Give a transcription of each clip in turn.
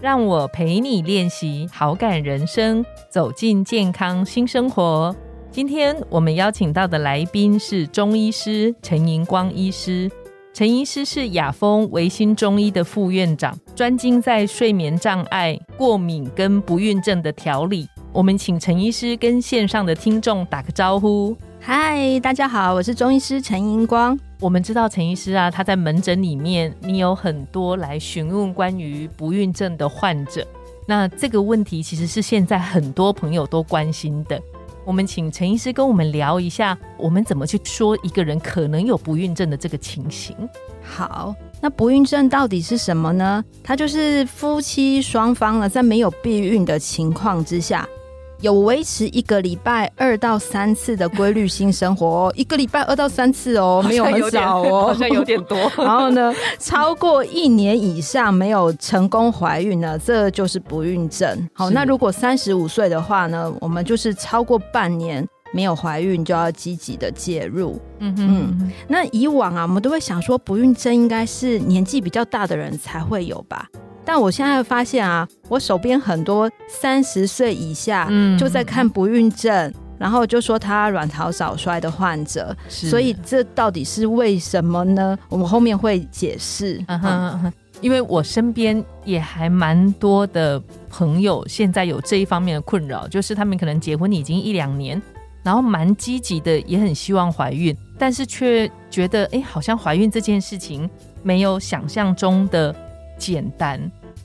让我陪你练习好感人生，走进健康新生活。今天我们邀请到的来宾是中医师陈银光医师。陈医师是雅风维新中医的副院长，专精在睡眠障碍、过敏跟不孕症的调理。我们请陈医师跟线上的听众打个招呼。嗨，大家好，我是中医师陈银光。我们知道陈医师啊，他在门诊里面，你有很多来询问关于不孕症的患者。那这个问题其实是现在很多朋友都关心的。我们请陈医师跟我们聊一下，我们怎么去说一个人可能有不孕症的这个情形。好，那不孕症到底是什么呢？它就是夫妻双方呢，在没有避孕的情况之下。有维持一个礼拜二到三次的规律性生活哦，一个礼拜二到三次哦，没有很少哦，好像有点多。然后呢，超过一年以上没有成功怀孕呢，这就是不孕症。好，那如果三十五岁的话呢，我们就是超过半年没有怀孕就要积极的介入。嗯嗯，那以往啊，我们都会想说，不孕症应该是年纪比较大的人才会有吧。但我现在发现啊，我手边很多三十岁以下就在看不孕症，然后就说他卵巢早衰的患者，所以这到底是为什么呢？我们后面会解释。因为我身边也还蛮多的朋友现在有这一方面的困扰，就是他们可能结婚已经一两年，然后蛮积极的，也很希望怀孕，但是却觉得哎，好像怀孕这件事情没有想象中的简单。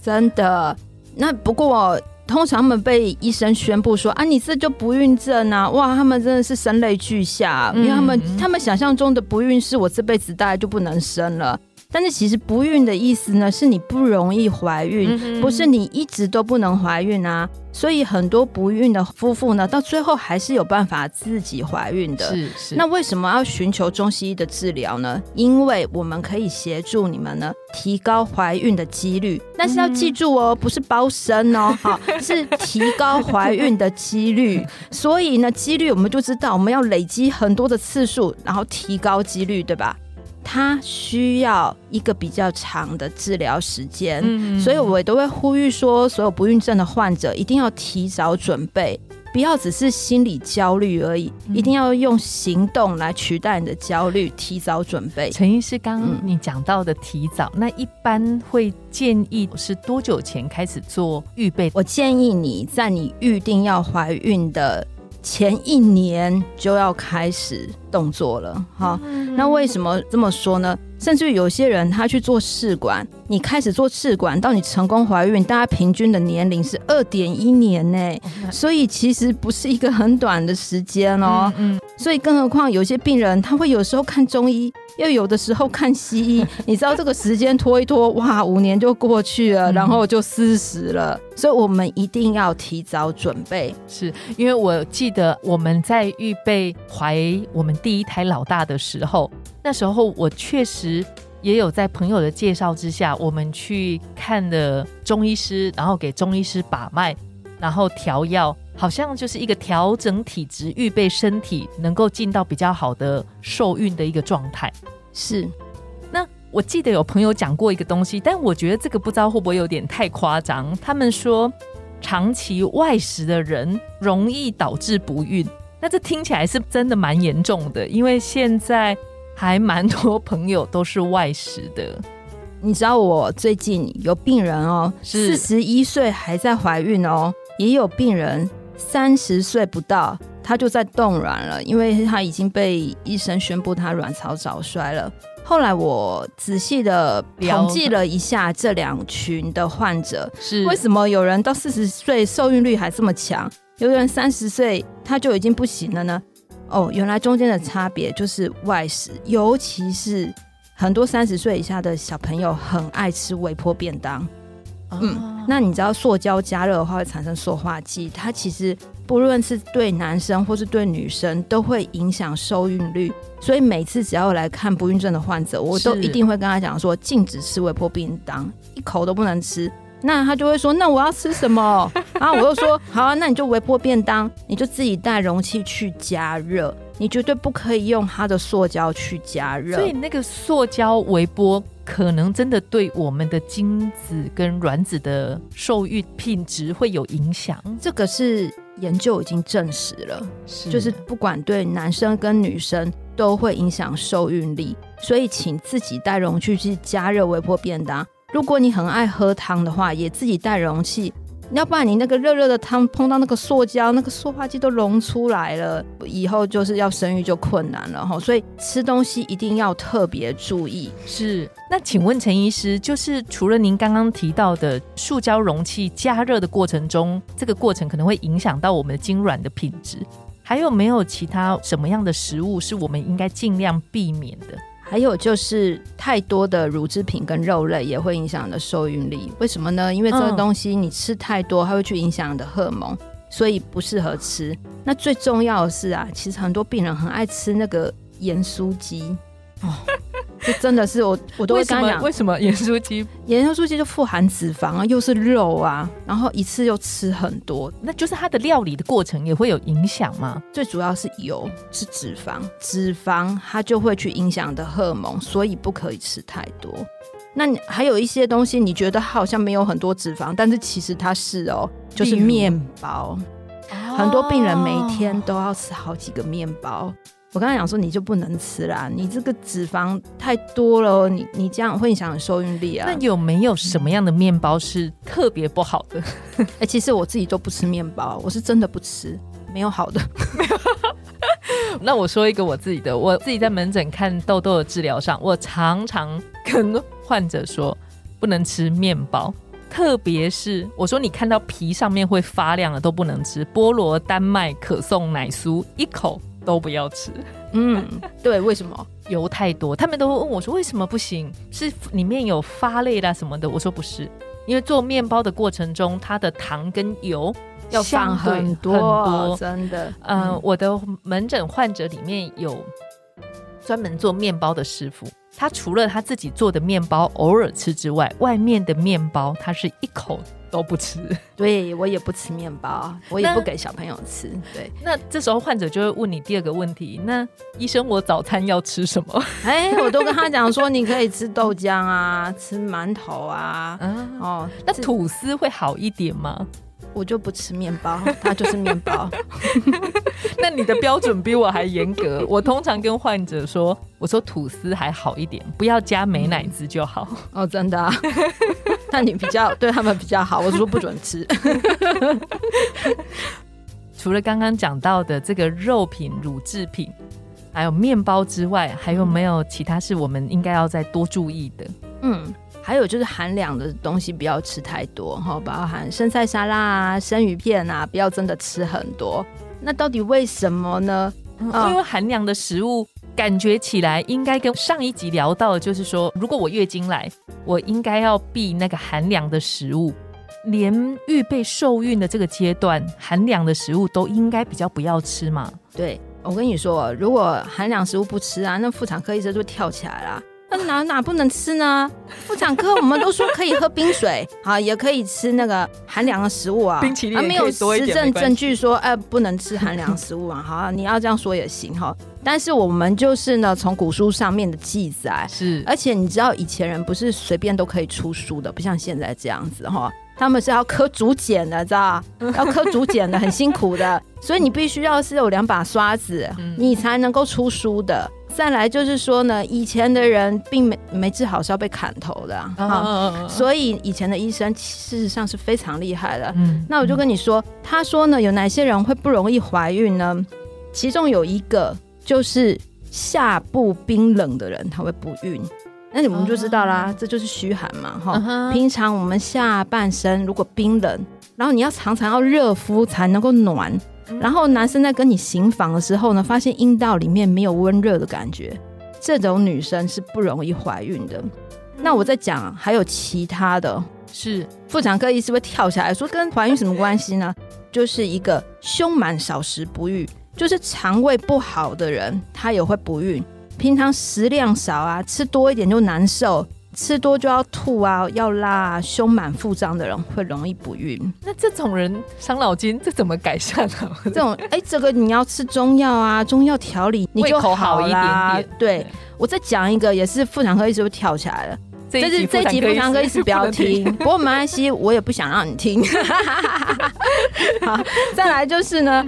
真的，那不过通常他们被医生宣布说啊，你这就不孕症啊，哇，他们真的是声泪俱下，因为他们他们想象中的不孕是我这辈子大概就不能生了。但是其实不孕的意思呢，是你不容易怀孕，不是你一直都不能怀孕啊。所以很多不孕的夫妇呢，到最后还是有办法自己怀孕的。是是。那为什么要寻求中西医的治疗呢？因为我们可以协助你们呢，提高怀孕的几率。但是要记住哦，不是包生哦，好，是提高怀孕的几率。所以呢，几率我们就知道，我们要累积很多的次数，然后提高几率，对吧？它需要一个比较长的治疗时间，所以我也都会呼吁说，所有不孕症的患者一定要提早准备，不要只是心理焦虑而已，一定要用行动来取代你的焦虑，提早准备。陈医师，刚刚你讲到的提早，那一般会建议是多久前开始做预备？我建议你在你预定要怀孕的。前一年就要开始动作了，好，那为什么这么说呢？甚至于有些人他去做试管，你开始做试管到你成功怀孕，大家平均的年龄是二点一年呢，所以其实不是一个很短的时间哦。嗯，所以更何况有些病人他会有时候看中医，又有的时候看西医，你知道这个时间拖一拖，哇，五年就过去了，然后就四十了。所以我们一定要提早准备，是因为我记得我们在预备怀我们第一胎老大的时候。那时候我确实也有在朋友的介绍之下，我们去看了中医师，然后给中医师把脉，然后调药，好像就是一个调整体质、预备身体能够进到比较好的受孕的一个状态。是，那我记得有朋友讲过一个东西，但我觉得这个不知道会不会有点太夸张。他们说长期外食的人容易导致不孕，那这听起来是真的蛮严重的，因为现在。还蛮多朋友都是外食的，你知道我最近有病人哦，四十一岁还在怀孕哦，也有病人三十岁不到，他就在冻卵了，因为他已经被医生宣布他卵巢早衰了。后来我仔细的统计了一下这两群的患者，是为什么有人到四十岁受孕率还这么强，有人三十岁他就已经不行了呢？哦，原来中间的差别就是外食，尤其是很多三十岁以下的小朋友很爱吃微波便当。嗯，那你知道塑胶加热的话会产生塑化剂，它其实不论是对男生或是对女生，都会影响受孕率。所以每次只要来看不孕症的患者，我都一定会跟他讲说，禁止吃微波便当，一口都不能吃。那他就会说，那我要吃什么？然 后我又说，好啊，那你就微波便当，你就自己带容器去加热，你绝对不可以用它的塑胶去加热。所以那个塑胶微波可能真的对我们的精子跟卵子的受孕品质会有影响，这个是研究已经证实了。是就是不管对男生跟女生都会影响受孕力，所以请自己带容器去加热微波便当。如果你很爱喝汤的话，也自己带容器，要不然你那个热热的汤碰到那个塑胶，那个塑化剂都溶出来了，以后就是要生育就困难了哈。所以吃东西一定要特别注意。是。那请问陈医师，就是除了您刚刚提到的塑胶容器加热的过程中，这个过程可能会影响到我们的精卵的品质，还有没有其他什么样的食物是我们应该尽量避免的？还有就是太多的乳制品跟肉类也会影响你的受孕力，为什么呢？因为这个东西你吃太多，它会去影响你的荷尔蒙，所以不适合吃。那最重要的是啊，其实很多病人很爱吃那个盐酥鸡。哦，这真的是我，我都会为什么？跟他讲为，什么盐酥鸡？盐酥鸡就富含脂肪啊，又是肉啊，然后一次又吃很多，那就是它的料理的过程也会有影响吗？最主要是油是脂肪，脂肪它就会去影响你的荷尔蒙，所以不可以吃太多。那你还有一些东西，你觉得好像没有很多脂肪，但是其实它是哦，就是面包。很多病人每天哦都要吃好几个面包。我刚才讲说你就不能吃啦，你这个脂肪太多了哦，你你这样会影响你受孕力啊。那有没有什么样的面包是特别不好的？哎、其实我自己都不吃面包，我是真的不吃，没有好的。没 有那我说一个我自己的，我自己在门诊看痘痘的治疗上，我常常跟患者说不能吃面包，特别是我说你看到皮上面会发亮的都不能吃，菠萝、丹麦、可颂、奶酥一口都不要吃。嗯，对，为什么？油太多，他们都会问我说为什么不行？是里面有发类啦什么的？我说不是，因为做面包的过程中，它的糖跟油要放很多，很多真的。呃，我的门诊患者里面有专门做面包的师傅，他除了他自己做的面包偶尔吃之外，外面的面包他是一口都不吃。对我也不吃面包，我也不给小朋友吃。对，那这时候患者就会问你第二个问题：那医生，我早餐要吃什么？哎，我都跟他讲说，你可以吃豆浆啊，吃馒头啊。啊，哦，那吐司会好一点吗？我就不吃面包，它就是面包。那你的标准比我还严格。我通常跟患者说，我说吐司还好一点，不要加美奶滋就好。哦，真的、啊？那你比较对他们比较好，我说不准吃。除了刚刚讲到的这个肉品、乳制品，还有面包之外，还有没有其他是我们应该要再多注意的？嗯，还有就是含两的东西不要吃太多哈，包含生菜沙拉啊、生鱼片啊，不要真的吃很多。那到底为什么呢？嗯因为寒凉的食物感觉起来应该跟上一集聊到的，就是说，如果我月经来，我应该要避那个寒凉的食物。连预备受孕的这个阶段，寒凉的食物都应该比较不要吃嘛。对我跟你说，如果寒凉食物不吃啊，那妇产科医生就会跳起来啦。那哪哪不能吃呢？妇产科我们都说可以喝冰水，好，也可以吃那个寒凉的食物啊。冰淇淋啊，没有实证证据说，哎、不能吃寒凉食物啊。好啊，你要这样说也行哈。但是我们就是呢，从古书上面的记载，是，而且你知道以前人不是随便都可以出书的，不像现在这样子哈。他们是要刻竹简的，知道吧？要刻竹简的，很辛苦的，所以你必须要是有两把刷子，嗯你才能够出书的。再来就是说呢，以前的人并没没治好是要被砍头的哈、啊所以以前的医生事实上是非常厉害的。嗯那我就跟你说，他说呢，有哪些人会不容易怀孕呢？其中有一个就是下部冰冷的人，他会不孕。那你们就知道啦，这就是虚寒嘛，哈、平常我们下半身如果冰冷，然后你要常常要热敷才能够暖。嗯然后男生在跟你行房的时候呢，发现阴道里面没有温热的感觉，这种女生是不容易怀孕的。那我在讲还有其他的，是妇产科医师会跳下来说跟怀孕什么关系呢？就是一个胸满少食不育，就是肠胃不好的人，他也会不孕。平常食量少啊，吃多一点就难受，吃多就要吐啊，要拉啊，胸满腹胀的人会容易不孕。那这种人伤脑筋，这怎么改善呢？这种哎，这个你要吃中药啊，中药调理你就好一点点。对我再讲一个，也是妇产科医师跳起来了。这是这集妇产科医师不要听，不过没关系，我也不想让你听。好，再来就是呢，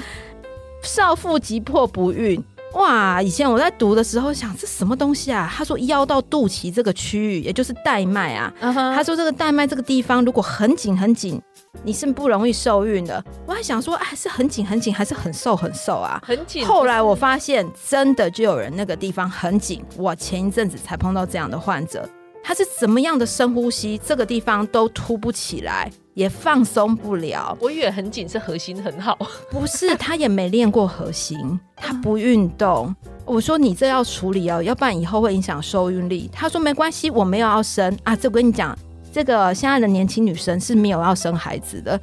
少妇急迫不孕。哇！以前我在读的时候想，这什么东西啊？他说腰到肚脐这个区域，也就是带脉啊。他说这个带脉这个地方如果很紧很紧，你是不容易受孕的。我还想说，哎，是很紧很紧，还是很瘦很瘦啊？很紧。后来我发现，真的就有人那个地方很紧。我前一阵子才碰到这样的患者。他是怎么样的深呼吸，这个地方都凸不起来，也放松不了。我以为很紧是核心很好，不是，他也没练过核心，他不运动。我说你这要处理哦，要不然以后会影响收孕力。他说没关系，我没有要生啊。这我跟你讲，这个现在的年轻女生是没有要生孩子的。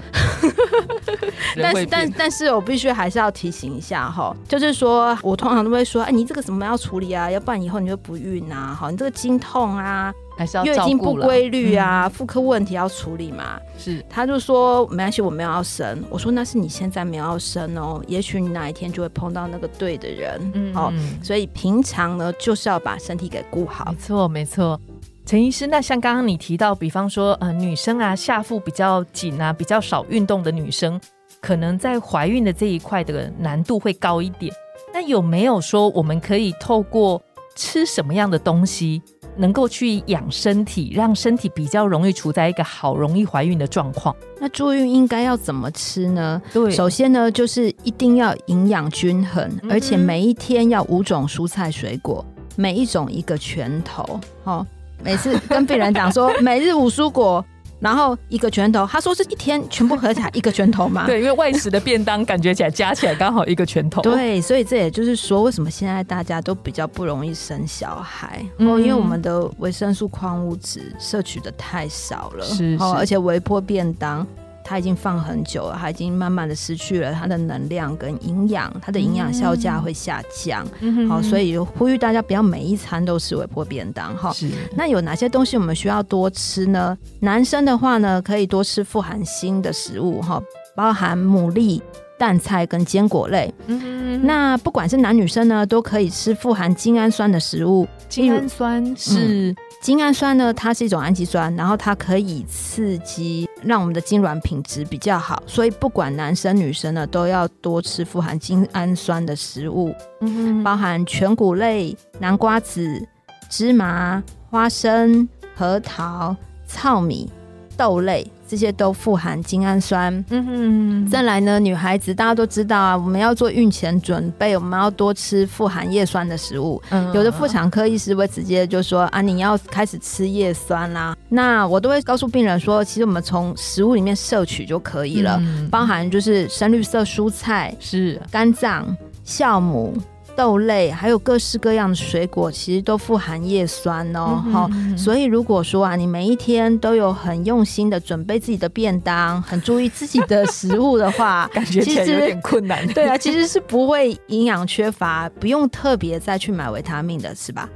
但是但但是我必须还是要提醒一下哈，就是说我通常都会说，哎，你这个什么要处理啊？要不然以后你就不孕啊？好，你这个经痛啊。还是要月经不规律啊，妇科问题要处理嘛。是，他就说没关系，我没有要生。我说那是你现在没有要生哦，也许你哪一天就会碰到那个对的人。嗯，哦，所以平常呢就是要把身体给顾好。没错，没错。陈医师，那像刚刚你提到，比方说呃女生啊下腹比较紧啊，比较少运动的女生，可能在怀孕的这一块的难度会高一点。那有没有说我们可以透过吃什么样的东西？能够去养身体，让身体比较容易处在一个好容易怀孕的状况。那助孕应该要怎么吃呢？对，首先呢，就是一定要营养均衡，而且每一天要五种蔬菜水果，每一种一个拳头。好，每次跟病人讲说，每日五蔬果。然后一个拳头，他说是一天全部合起来一个拳头嘛？对，因为外食的便当感觉起来加起来刚好一个拳头。对，所以这也就是说，为什么现在大家都比较不容易生小孩？哦，因为我们的维生素、矿物质摄取的太少了。是，而且微波便当。它已经放很久了，它已经慢慢的失去了它的能量跟营养，它的营养效价会下降。好，所以呼吁大家不要每一餐都吃微波便当哈。是。那有哪些东西我们需要多吃呢？男生的话呢，可以多吃富含锌的食物哈，包含牡蛎、蛋菜跟坚果类。嗯。那不管是男女生呢，都可以吃富含精氨酸的食物。精氨酸是。精氨酸呢，它是一种氨基酸，然后它可以刺激让我们的精卵品质比较好，所以不管男生女生呢，都要多吃富含精氨酸的食物，嗯，包含全谷类、南瓜子、芝麻、花生、核桃、糙米、豆类。这些都富含精氨酸。嗯哼，再来呢，女孩子大家都知道啊，我们要做孕前准备，我们要多吃富含叶酸的食物。嗯，有的妇产科医师会直接就说啊，你要开始吃叶酸啦。那我都会告诉病人说，其实我们从食物里面摄取就可以了，包含就是深绿色蔬菜、是肝脏、酵母。豆类还有各式各样的水果，其实都富含叶酸哦。哈，所以如果说啊，你每一天都有很用心的准备自己的便当，很注意自己的食物的话，感觉其实有点困难。对啊，其实是不会营养缺乏，不用特别再去买维他命的，是吧？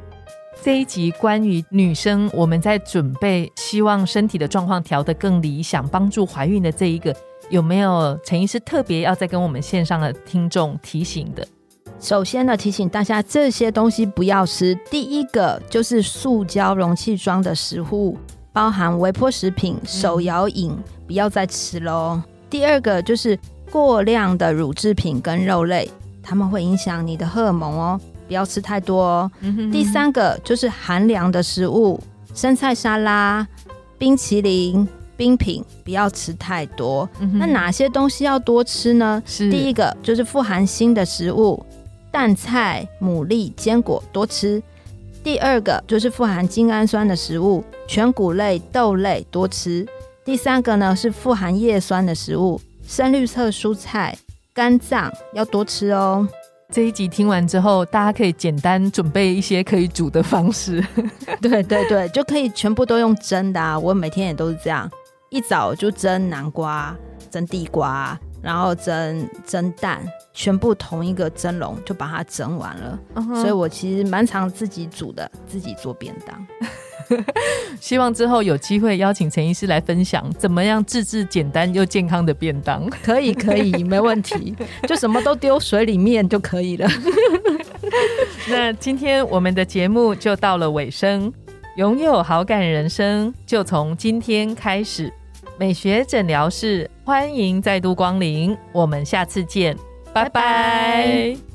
这一集关于女生我们在准备，希望身体的状况调得更理想，帮助怀孕的这一个，有没有陈医师特别要再跟我们线上的听众提醒的？首先呢，提醒大家这些东西不要吃。第一个就是塑胶容器装的食物，包含微波食品、手摇饮，不要再吃喽。第二个就是过量的乳制品跟肉类，它们会影响你的荷尔蒙哦，不要吃太多哦。第三个就是寒凉的食物，生菜沙拉、冰淇淋、冰品，不要吃太多。那哪些东西要多吃呢？是第一个就是富含锌的食物。蛋菜、牡蛎、坚果多吃。第二个就是富含精氨酸的食物，全谷类、豆类多吃。第三个呢是富含叶酸的食物，深绿色蔬菜、肝脏要多吃哦。这一集听完之后，大家可以简单准备一些可以煮的方式。对对对，就可以全部都用蒸的。啊！我每天也都是这样，一早就蒸南瓜、蒸地瓜。然后蒸蒸蛋，全部同一个蒸笼就把它蒸完了。所以我其实蛮常自己煮的，自己做便当。希望之后有机会邀请陈医师来分享，怎么样自制简单又健康的便当。可以，可以，没问题，就什么都丢水里面就可以了。那今天我们的节目就到了尾声，拥有好感人生就从今天开始。美学诊疗室欢迎再度光临，我们下次见，拜拜。